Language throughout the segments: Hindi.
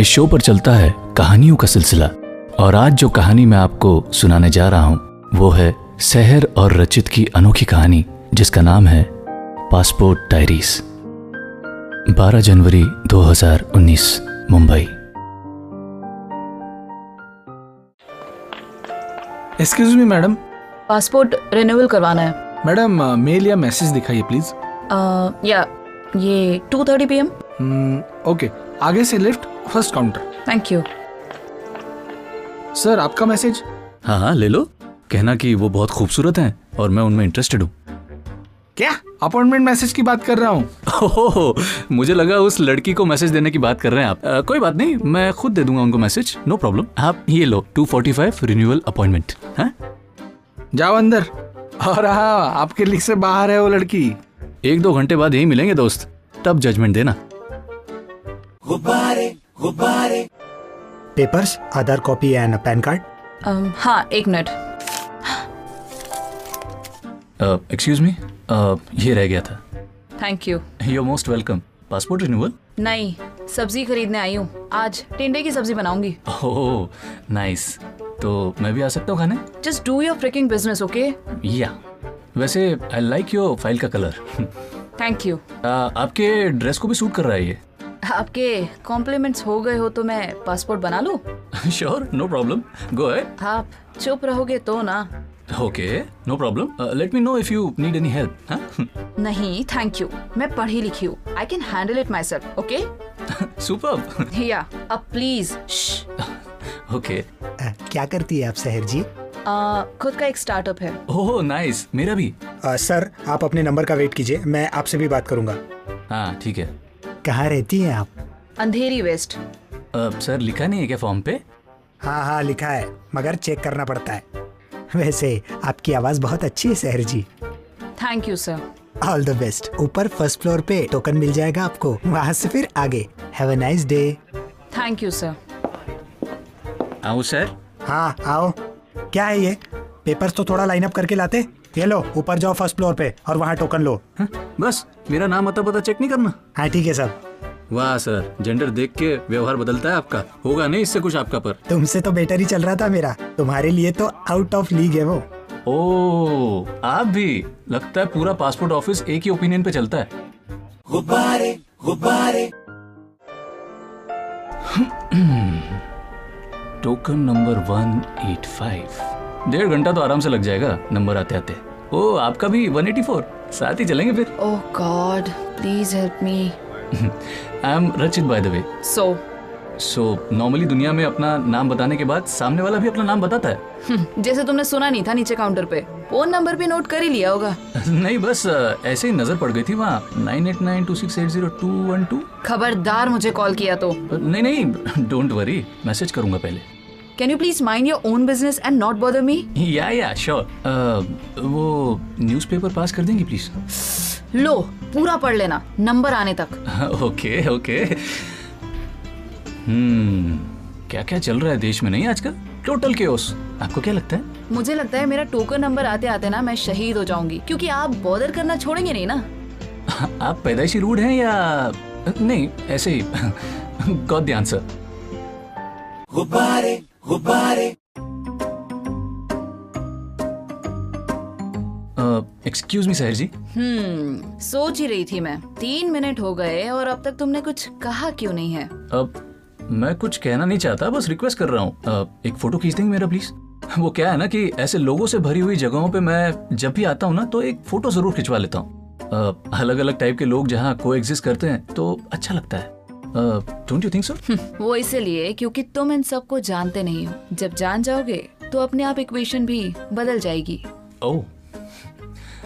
इस शो पर चलता है कहानियों का सिलसिला। और आज जो कहानी मैं आपको सुनाने जा रहा हूँ वो है सहर और रचित की अनोखी कहानी जिसका नाम है पासपोर्ट डायरीज। 12 जनवरी 2019 Mumbai. Excuse me madam passport renewal करवाना है। मैडम मेल या मैसेज दिखाइए प्लीज़ अ, या ये 2:30 पीएम ओके आगे से lift first counter. Thank you sir आपका मैसेज? हाँ हाँ ले लो। कहना कि वो बहुत खूबसूरत हैं और मैं उनमें इंटरेस्टेड हूँ। क्या? अपॉइंटमेंट मैसेज की बात कर रहा हूँ? मुझे लगा उस लड़की को मैसेज देने की बात कर रहे हैं आप। अ, कोई बात नहीं मैं खुद दे दूँगा उनको मैसेज नो प्रॉब्लम आप ये लो 245 रिन्यूअल अपॉइंटमेंट हाँ? जाओ अंदर। और हाँ आपके लिख से बाहर है वो लड़की। एक दो घंटे बाद यही मिलेंगे दोस्त। तब जजमेंट देना। Papers Aadhaar copy and PAN card हाँ एक मिनट। एक्सक्यूज मी ये रह गया था। Thank you you most welcome passport renewal नहीं सब्ज़ी खरीदने आई हूँ। आज टिंडे की सब्ज़ी बनाऊँगी। ओह नाइस तो मैं भी आ सकता हूँ खाने? Just do your freaking business okay या वैसे आई लाइक योर फ़ाइल का कलर थैंक यू आपके ड्रेस को भी सूट कर रहा है ये। आपके कॉम्प्लीमेंट्स हो गए हो तो मैं पासपोर्ट बना लूँ? Sure no problem go ahead आप चुप रहोगे तो ना। Okay no problem let me know if you need any help हाँ नहीं थैंक यू मैं पढ़ी लिखी हूँ। I can handle it myself okay super या अब प्लीज़ ओके क्या करती है आप सहर जी? खुद का एक स्टार्टअप है। ओह नाइस मेरा भी. सर आप अपने नंबर का वेट कीजिए। मैं आपसे भी बात करूँगा। हाँ ठीक है। कहाँ रहती हैं आप? अंधेरी वेस्ट। अब सर लिखा नहीं है क्या फॉर्म पे? हाँ हाँ लिखा है मगर चेक करना पड़ता है। वैसे आपकी आवाज़ बहुत अच्छी है Sahar ji. Thank you sir all the best ऊपर फ़र्स्ट फ्लोर पे टोकन मिल जाएगा आपको वहाँ से फिर आगे। Have a nice day thank you sir आओ सर? हाँ आओ। क्या है ये? पेपर्स तो थोड़ा लाइन अप करके लाते। ये लो ऊपर जाओ फ़र्स्ट फ्लोर पे और वहाँ टोकन लो। हाँ, बस मेरा नाम अता पता चेक नहीं करना। हाँ ठीक है सर वाह सर जेंडर देख के व्यवहार बदलता है आपका। होगा नहीं इससे कुछ आपका पर। तुमसे तो बेटर ही चल रहा था मेरा। तुम्हारे लिए तो आउट ऑफ़ लीग है वो। ओ आप भी? लगता है पूरा पासपोर्ट ऑफ़िस एक ही ओपिनियन पे चलता है। Token number one eight five डेढ़ घंटा तो आराम से लग जाएगा नंबर आते आते ओ आपका भी वन एटी फोर साथ ही चलेंगे फिर ओह god please help me I am Rachit by the way so so normally दुनिया में अपना नाम बताने के बाद सामने वाला भी अपना नाम बताता है जैसे तुमने सुना नहीं था नीचे काउंटर पे फ़ोन नंबर भी नोट कर ही लिया होगा नहीं बस ऐसे ही नज़र पड़ गई थी वहाँ nine eight nine two six eight zero two one two खबरदार मुझे कॉल किया तो नहीं नहीं डोंट वरी मैसेज करूँगा पहले can you please mind your own business and not bother me yeah yeah sure वो न्यूज़पेपर पास कर देंगी प्लीज़ लो पूरा पढ़ लेना नंबर आने तक। ओके ओके हम्म क्या क्या चल रहा है देश में? नहीं आजकल? टोटल केओस आपको क्या लगता है? मुझे लगता है मेरा टोकन नंबर आते आते ना मैं शहीद हो जाऊँगी क्योंकि आप बॉदर करना छोड़ेंगे नहीं ना। आप पैदाइशी रूड हैं या नहीं ऐसे ही। Got the answer excuse me Sahar ji. Hmm सोच ही रही थी मैं। तीन मिनट हो गए और अब तक तुमने कुछ कहा क्यों नहीं है? अब मैं कुछ कहना नहीं चाहता बस रिक्वेस्ट कर रहा हूँ। एक फ़ोटो खींच देंगे मेरा प्लीज़ वो क्या है ना कि ऐसे लोगों से भरी हुई जगहों पे मैं जब भी आता हूँ ना तो एक फ़ोटो ज़रूर खिंचवा लेता हूँ। अलग अलग टाइप के लोग जहाँ को एग्जिस्ट करते हैं तो अच्छा लगता है। डोंट यू थिंक सो वो इसीलिए क्योंकि तुम इन सबको जानते नहीं हो। जब जान जाओगे तो अपने आप इक्वेशन भी बदल जाएगी। ओह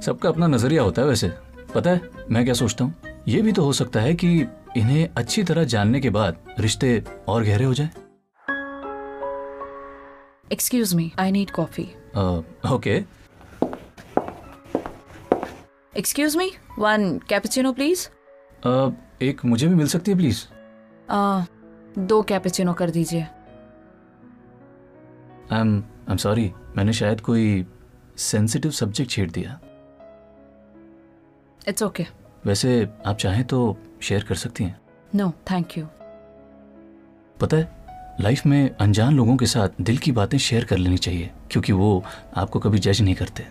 सबका अपना नज़रिया होता है वैसे। पता है मैं क्या सोचता हूँ? ये भी तो हो सकता है कि इन्हें अच्छी तरह जानने के बाद रिश्ते और गहरे हो जाए। Excuse me I need coffee okay excuse me one cappuccino please एक मुझे भी मिल सकती है प्लीज़ आ, दो कैपेचिनो कर दीजिए। I am I am sorry मैंने शायद कोई सेंसिटिव सब्जेक्ट छेड़ दिया। It's okay okay. वैसे आप चाहें तो शेयर कर सकती हैं। नो थैंक यू पता है लाइफ में अनजान लोगों के साथ दिल की बातें शेयर कर लेनी चाहिए क्योंकि वो आपको कभी जज नहीं करते।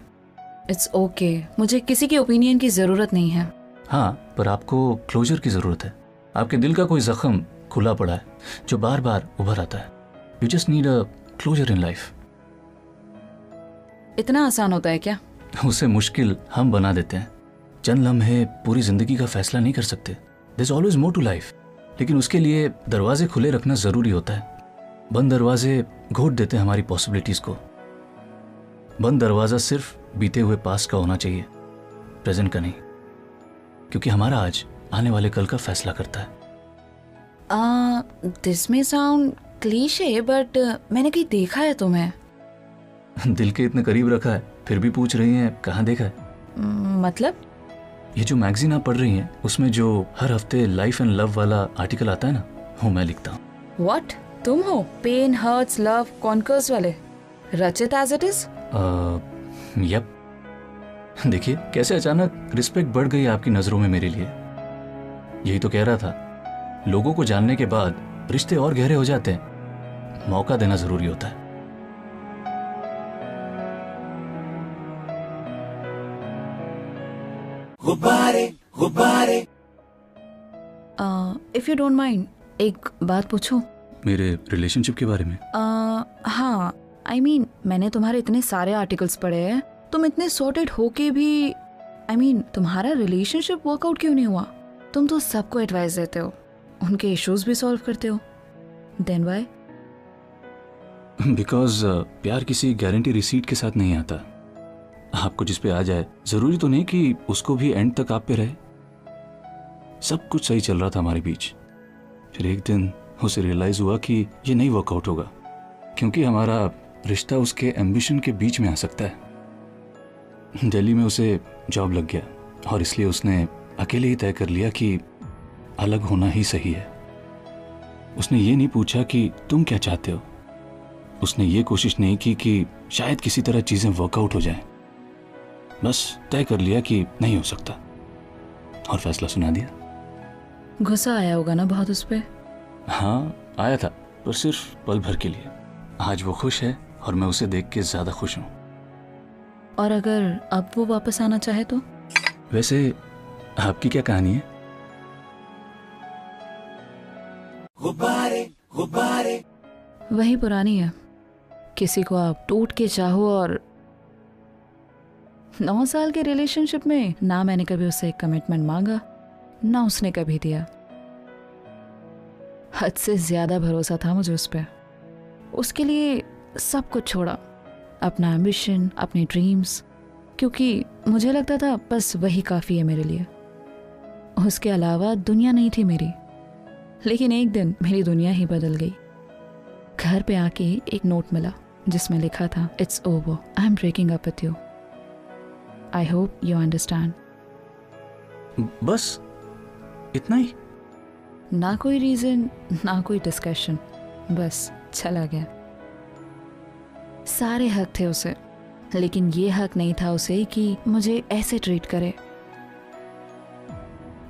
It's okay okay. मुझे किसी के ओपिनियन की ज़रूरत नहीं है। हाँ पर आपको क्लोजर की ज़रूरत है। आपके दिल का कोई जख्म खुला पड़ा है जो बार बार उभर आता है। You just need a closure in life इतना आसान होता है क्या? उसे मुश्किल हम बना देते हैं। चंद लम्हे पूरी ज़िंदगी का फैसला नहीं कर सकते। This always more to life लेकिन उसके लिए दरवाजे खुले रखना ज़रूरी होता है। बंद दरवाजे घोट देते हैं हमारी पॉसिबिलिटीज़ को। बंद दरवाज़ा सिर्फ़ बीते हुए पास का होना चाहिए। प्रेजेंट का नहीं। क्योंकि हमारा आज आने वाले कल का फैसला करता है। दिस में साउंड क्लीशे बट मैंने कहीं देखा है तुम्हें? दिल के इतने करीब रखा है फिर भी पूछ रही हैं कहाँ देखा है? मतलब? ये जो मैगजीन आप पढ़ रही हैं उसमें जो हर हफ़्ते लाइफ एंड लव वाला आर्टिकल आता है ना वो मैं लिखता हूँ। व्हाट तुम हो? पेन हर्ट्स लव कॉन्कर्स वाले? रचित एज इट इज़ यप देखिए कैसे अचानक रिस्पेक्ट बढ़ गई आपकी नज़रों में मेरे लिए। यही तो कह रहा था। लोगों को जानने के बाद रिश्ते और गहरे हो जाते हैं। मौका देना ज़रूरी होता है। इफ़ यू डोंट माइंड एक बात पूछूँ? मेरे रिलेशनशिप के बारे में। uh, हाँ आई I मीन mean, मैंने तुम्हारे इतने सारे आर्टिकल्स पढ़े हैं। तुम इतने सॉर्टेड होके भी आई I मीन mean, तुम्हारा रिलेशनशिप वर्कआउट क्यों नहीं हुआ? तुम तो सबको एडवाइस देते हो उनके इश्यूज़ भी सॉल्व करते हो। देन वाई बिकॉज़ प्यार किसी गारंटी रिसीट के साथ नहीं आता। आपको जिस पे आ जाए ज़रूरी तो नहीं कि उसको भी एंड तक आप पे रहे। सब कुछ सही चल रहा था हमारे बीच। फिर एक दिन उसे रियलाइज़ हुआ कि ये नहीं वर्कआउट होगा क्योंकि हमारा रिश्ता उसके एम्बिशन के बीच में आ सकता है। दिल्ली में उसे जॉब लग गया और इसलिए उसने अकेले ही तय कर लिया कि अलग होना ही सही है। उसने ये नहीं पूछा कि तुम क्या चाहते हो। उसने ये कोशिश नहीं की कि शायद किसी तरह चीज़ें वर्कआउट हो जाएँ। बस तय कर लिया कि नहीं हो सकता। और फैसला सुना दिया। गुस्सा आया होगा ना बहुत उस पर हाँ आया था पर सिर्फ़ पल भर के लिए। आज वो खुश है और मैं उसे देख के ज़्यादा खुश हूँ। और अगर अब वो वापस आना चाहे तो? वैसे आपकी क्या कहानी है? गुबारे, गुबारे। वही पुरानी है। किसी को आप टूट के चाहो और नौ साल के रिलेशनशिप में ना मैंने कभी उससे एक कमिटमेंट मांगा ना उसने कभी दिया। हद से ज़्यादा भरोसा था मुझे उस पर उसके लिए सब कुछ छोड़ा। अपना एम्बिशन अपने ड्रीम्स क्योंकि मुझे लगता था बस वही काफ़ी है मेरे लिए। उसके अलावा दुनिया नहीं थी मेरी लेकिन एक दिन मेरी दुनिया ही बदल गई। घर पे आके एक नोट मिला जिसमें लिखा था it's over I am breaking up with you I hope you understand बस इतना ही? ना कोई रीजन ना कोई डिस्कशन बस चला गया। सारे हक थे उसे लेकिन ये हक नहीं था उसे कि मुझे ऐसे ट्रीट करे।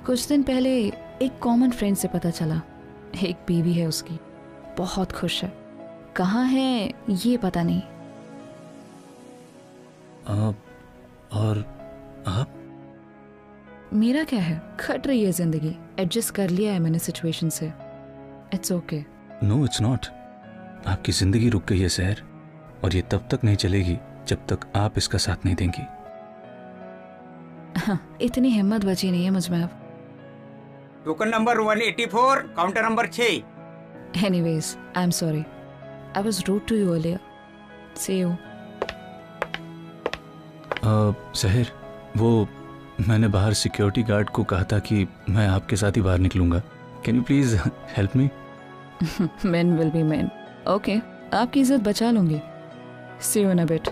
कुछ दिन पहले एक कॉमन फ्रेंड से पता चला एक बीवी है उसकी बहुत खुश है। कहाँ है ये पता नहीं। आप और आप? मेरा क्या है? खट रही है ज़िंदगी एडजस्ट कर लिया है मैंने सिचुएशन से। It's okay no it's not आपकी ज़िंदगी रुक गई है शहर और ये तब तक नहीं चलेगी जब तक आप इसका साथ नहीं देंगी। इतनी हिम्मत बची नहीं है मुझमें अब। Token number 184 counter number 6 anyways I am sorry I was rude to you earlier see you Sahar वो मैंने बाहर सिक्योरिटी गार्ड को कहा था कि मैं आपके साथ ही बाहर निकलूँगा। Can you please help me men will be men. Okay आपकी इज़्ज़त बचा लूँगी। See you in a bit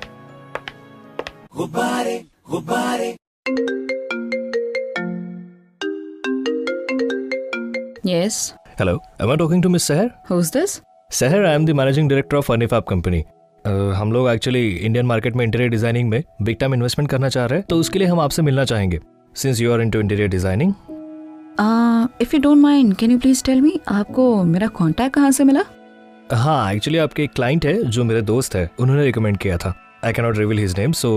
Yes, Hello, am I talking to Miss Seher? who's this? Seher, I am the managing director of Funifab company. Uh, हम लोग एक्चुअली इंडियन मार्केट में इंटीरियर डिज़ाइनिंग में बिग टाइम इन्वेस्टमेंट करना चाह रहे हैं तो उसके लिए हम आपसे मिलना चाहेंगे since you are into interior designing if you don't mind can you please tell me आपको मेरा कांटेक्ट कहाँ से मिला हाँ एक्चुअली आपके एक क्लाइंट है जो मेरे दोस्त है उन्होंने रिकमेंड किया था। I cannot reveal his name so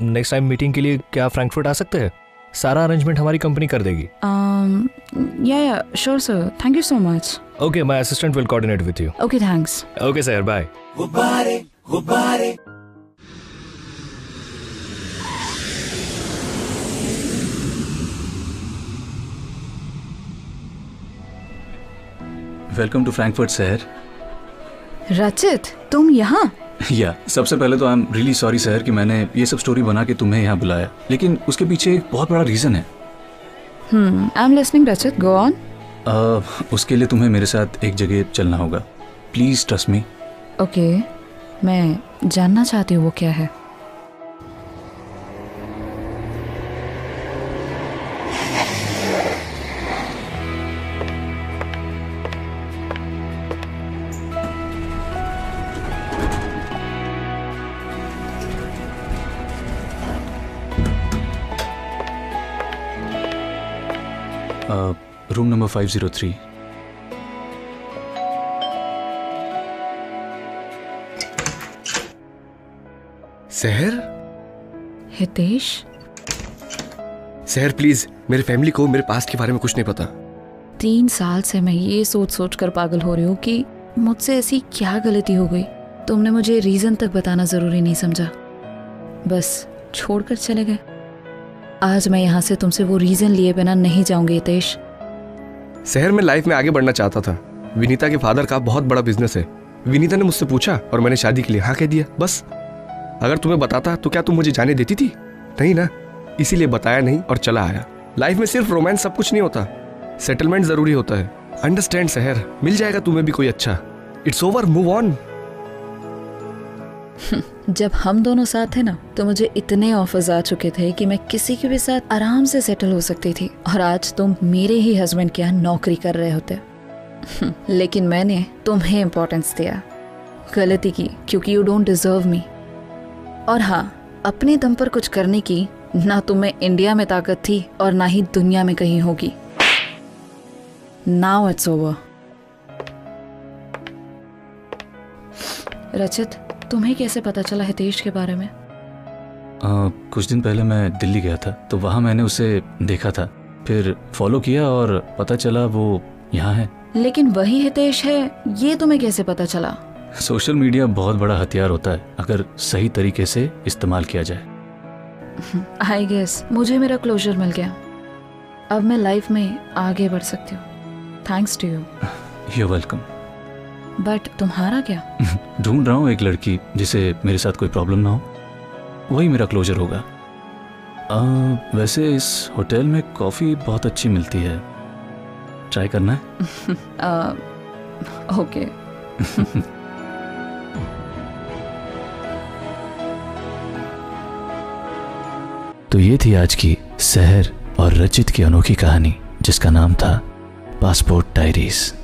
next time meeting के लिए क्या फ्रैंकफर्ट आ सकते हैं? सारा अरेंजमेंट हमारी कंपनी कर देगी। Um, yeah yeah sure sir thank you so much okay my assistant will coordinate with you okay thanks okay sir bye welcome to Frankfurt शहर रचित तुम यहाँ? या सबसे पहले तो I am really sorry sir कि मैंने ये सब स्टोरी बना के तुम्हें यहाँ बुलाया। लेकिन उसके पीछे एक बहुत बड़ा रीज़न है। हम्म आई एम लिसनिंग रचित गो ऑन uh, उसके लिए तुम्हें मेरे साथ एक जगह चलना होगा। प्लीज़ ट्रस्ट मी ओके मैं जानना चाहती हूँ वो क्या है। Room number five zero three Sahar Hitesh? Sahar please मेरे फैमिली को मेरे पास्ट के बारे में कुछ नहीं पता। तीन साल से मैं ये सोच सोच कर पागल हो रही हूँ कि मुझसे ऐसी क्या गलती हो गई। तुमने मुझे रीज़न तक बताना ज़रूरी नहीं समझा। बस छोड़कर चले गए। आज मैं यहाँ से तुमसे वो रीज़न लिए बिना नहीं जाऊँगी हितेश। शहर में लाइफ में आगे बढ़ना चाहता था। विनीता के फादर का बहुत बड़ा बिज़नेस है। विनीता ने मुझसे पूछा और मैंने शादी के लिए हाँ कह दिया, बस, अगर तुम्हें बताता तो क्या तुम मुझे जाने देती थी? नहीं ना, इसीलिए बताया नहीं और चला आया। लाइफ में सिर्फ़ रोमांस सब कुछ नहीं होता। सेटलमेंट ज़रूरी होता है। अंडरस्टैंड शहर, मिल जाएगा तुम्हें भी कोई अच्छा। इट्स ओवर मूव ऑन जब हम दोनों साथ थे ना तो मुझे इतने ऑफर्स आ चुके थे कि मैं किसी के भी साथ आराम से सेटल हो सकती थी। और आज तुम मेरे ही हस्बैंड के यहाँ नौकरी कर रहे होते। लेकिन मैंने तुम्हें इम्पोर्टेंस दिया। गलती की, क्योंकि यू डोंट डिजर्व मी और हाँ अपने दम पर कुछ करने की ना तुम्हें इंडिया में ताकत थी और ना ही दुनिया में कहीं होगी। नाउ इट्स ओवर रचित तुम्हें कैसे पता चला हितेश के बारे में? uh, कुछ दिन पहले मैं दिल्ली गया था तो वहाँ मैंने उसे देखा था। फिर फॉलो किया और पता चला वो यहाँ है। लेकिन वही हितेश है ये तुम्हें कैसे पता चला? सोशल मीडिया बहुत बड़ा हथियार होता है अगर सही तरीके से इस्तेमाल किया जाए। आई गेस मुझे मेरा क्लोजर मिल गया। अब मैं लाइफ में आगे बढ़ सकती हूँ। Thanks to you you welcome but तुम्हारा क्या? ढूंढ रहा हूँ एक लड़की जिसे मेरे साथ कोई प्रॉब्लम ना हो। वही मेरा क्लोजर होगा। आ, वैसे इस होटल में कॉफ़ी बहुत अच्छी मिलती है। ट्राई करना है? आ, ओके तो ये थी आज की सहर और रचित की अनोखी कहानी जिसका नाम था पासपोर्ट डायरीज़